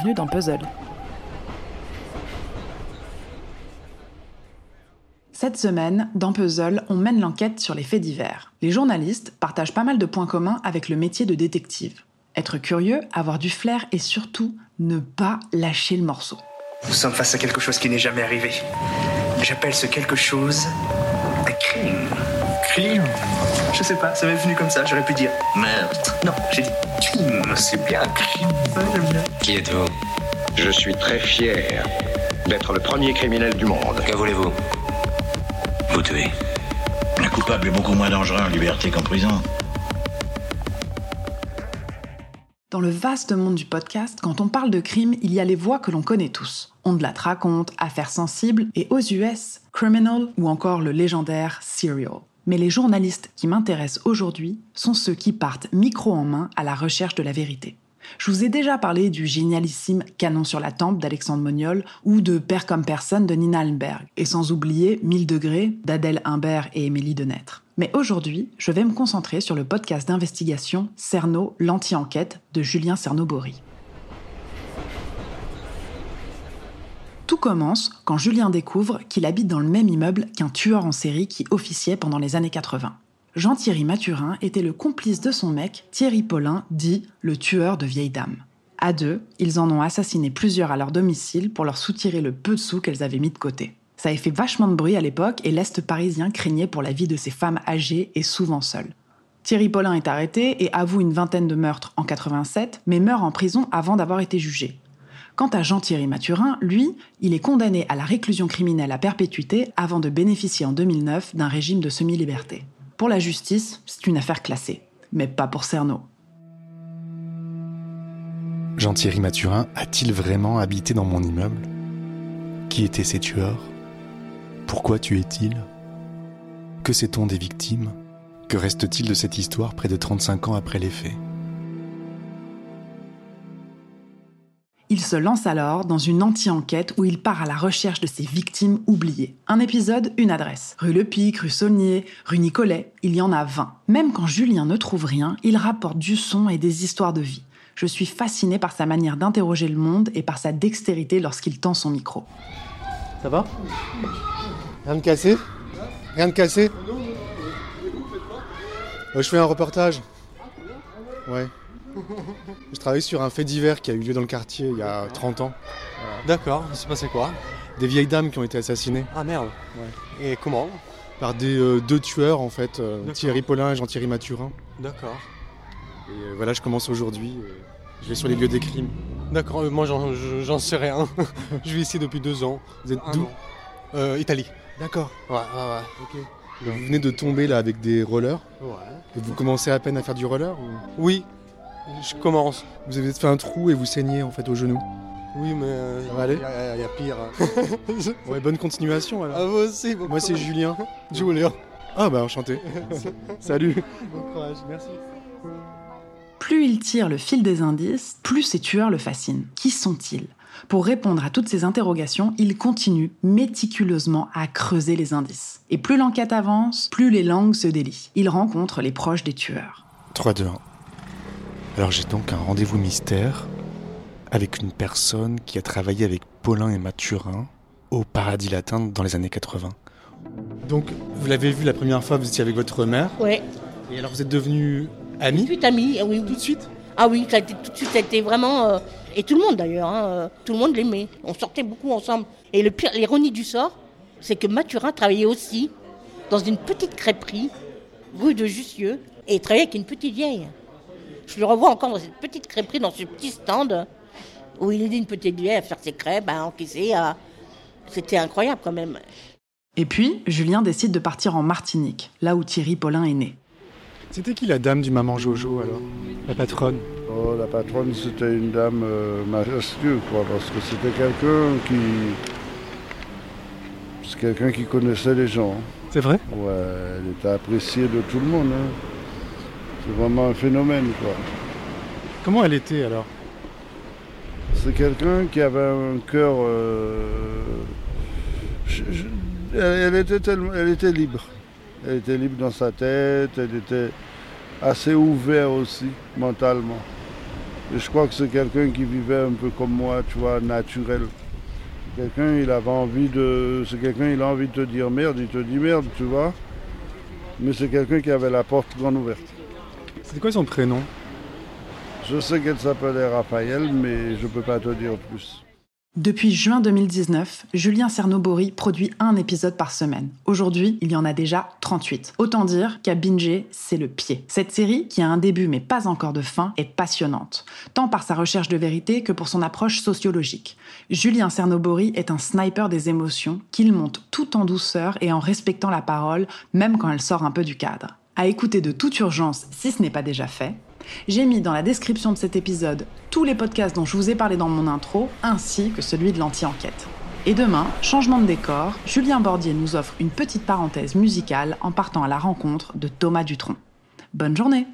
bienvenue dans Puzzle. Cette semaine, dans Puzzle, on mène l'enquête sur les faits divers. Les journalistes partagent pas mal de points communs avec le métier de détective. Être curieux, avoir du flair et surtout ne pas lâcher le morceau. Nous sommes face à quelque chose qui n'est jamais arrivé. J'appelle ce quelque chose Je sais pas, ça m'est venu comme ça, j'aurais pu dire meurtre. Non, j'ai dit crime, c'est bien crime. Ouais, j'aime bien. Qui êtes-vous Je suis très fier d'être le premier criminel du monde. Que voulez-vous Vous tuer. Un coupable est beaucoup moins dangereux en liberté qu'en prison. Dans le vaste monde du podcast, quand on parle de crime, il y a les voix que l'on connaît tous. On de la raconte, Affaires sensibles et aux US, Criminal ou encore le légendaire Serial. Mais les journalistes qui m'intéressent aujourd'hui sont ceux qui partent micro en main à la recherche de la vérité. Je vous ai déjà parlé du génialissime Canon sur la tempe d'Alexandre Moniol ou de Père comme personne de Nina Allenberg, et sans oublier 1000 degrés d'Adèle Imbert et Émilie Denêtre. Mais aujourd'hui, je vais me concentrer sur le podcast d'investigation Cerno, l'anti-enquête de Julien Cerno-Bory. Tout commence quand Julien découvre qu'il habite dans le même immeuble qu'un tueur en série qui officiait pendant les années 80. Jean-Thierry Mathurin était le complice de son mec, Thierry Paulin, dit le tueur de vieilles dames. À deux, ils en ont assassiné plusieurs à leur domicile pour leur soutirer le peu de sous qu'elles avaient mis de côté. Ça avait fait vachement de bruit à l'époque et l'Est parisien craignait pour la vie de ces femmes âgées et souvent seules. Thierry Paulin est arrêté et avoue une vingtaine de meurtres en 87, mais meurt en prison avant d'avoir été jugé. Quant à Jean-Thierry Mathurin, lui, il est condamné à la réclusion criminelle à perpétuité avant de bénéficier en 2009 d'un régime de semi-liberté. Pour la justice, c'est une affaire classée, mais pas pour Cerno. Jean-Thierry Mathurin a-t-il vraiment habité dans mon immeuble? Qui étaient ces tueurs? Pourquoi tuait-il Que sait-on des victimes? Que reste-t-il de cette histoire près de 35 ans après les faits? Il se lance alors dans une anti-enquête où il part à la recherche de ses victimes oubliées. Un épisode, une adresse. Rue Le Pic, rue Saulnier, rue Nicolet, il y en a 20. Même quand Julien ne trouve rien, il rapporte du son et des histoires de vie. Je suis fasciné par sa manière d'interroger le monde et par sa dextérité lorsqu'il tend son micro. Ça va? Rien de cassé? Rien de cassé? Euh, Je fais un reportage. Ouais. Je travaille sur un fait divers qui a eu lieu dans le quartier il y a 30 ans. D'accord, il s'est passé quoi? Des vieilles dames qui ont été assassinées Ah merde. Et comment? Par des euh, deux tueurs en fait, euh. Thierry Paulin et Jean-Thierry Mathurin. D'accord. Et euh, voilà, je commence aujourd'hui. je vais sur les lieux des crimes. D'accord, moi j'en- je- j'en sais rien. je vis ici depuis deux ans. Vous êtes d'où? Euh, Italie. D'accord. Ouais, ouais, Vous venez de tomber là avec des rollers? ouais. Ouais. Et vous commencez à peine à faire du roller ou- Oui, je commence. Vous avez fait un trou et vous saignez en fait au genou. Oui, mais. euh, Ça va aller Il y, a- il y a pire. Ouais, bonne continuation alors. ah, vous aussi, bon Moi c'est. Julien. Julien. Ah bah enchanté. Salut. Bon courage, merci. Plus il tire le fil des indices, plus ces tueurs le fascinent. Qui sont-ils? Pour répondre à toutes ces interrogations, il continue méticuleusement à creuser les indices. Et plus l'enquête avance, plus les langues se délient. Il rencontre les proches des tueurs. 3, 2, 1. Alors j'ai donc un rendez-vous mystère avec une personne qui a travaillé avec Paulin et Mathurin au Paradis Latin dans les années 80. Donc vous l'avez vu la première fois, vous étiez avec votre mère. Ouais, Et alors vous êtes devenus amis? Tout ami, ah oui, tout de suite? Ah oui, ça a été, tout de suite, ça a été vraiment. euh, et tout le monde d'ailleurs, hein, euh, tout le monde l'aimait. On sortait beaucoup ensemble. Et le pire, l'ironie du sort, c'est que Mathurin travaillait aussi dans une petite crêperie, rue de Jussieu, et il travaillait avec une petite vieille. Je le revois encore dans cette petite crêperie, dans ce petit stand, où il aidait une petite vieille à faire ses crêpes, à encaisser. à- C'était incroyable quand même. Et puis, Julien décide de partir en Martinique, là où Thierry Paulin est né. C'était qui la dame du maman Jojo alors? La patronne? Oh, la patronne, c'était une dame euh, majestueuse, quoi, parce que c'était quelqu'un qui. C'est quelqu'un qui connaissait les gens. C'est vrai? Ouais, elle était appréciée de tout le monde. hein. C'est vraiment un phénomène, quoi. Comment elle était alors? C'est quelqu'un qui avait un cœur. euh, je- je- elle, elle était tellement- elle était libre. Elle était libre dans sa tête, elle était assez ouverte aussi, mentalement. Et je crois que c'est quelqu'un qui vivait un peu comme moi, tu vois, naturel. Quelqu'un, il avait envie de. C'est quelqu'un, il a envie de te dire merde, il te dit merde, tu vois. Mais c'est quelqu'un qui avait la porte grande ouverte. C'était quoi son prénom? Je sais qu'elle s'appelait Raphaël, mais je peux pas te dire plus. Depuis juin 2019, Julien Cernobori produit un épisode par semaine. Aujourd'hui, il y en a déjà 38. Autant dire qu'à Binger, c'est le pied. Cette série, qui a un début mais pas encore de fin, est passionnante, tant par sa recherche de vérité que pour son approche sociologique. Julien Cernobori est un sniper des émotions qu'il monte tout en douceur et en respectant la parole, même quand elle sort un peu du cadre. À écouter de toute urgence si ce n'est pas déjà fait, j'ai mis dans la description de cet épisode tous les podcasts dont je vous ai parlé dans mon intro, ainsi que celui de l'anti-enquête. Et demain, changement de décor, Julien Bordier nous offre une petite parenthèse musicale en partant à la rencontre de Thomas Dutronc. Bonne journée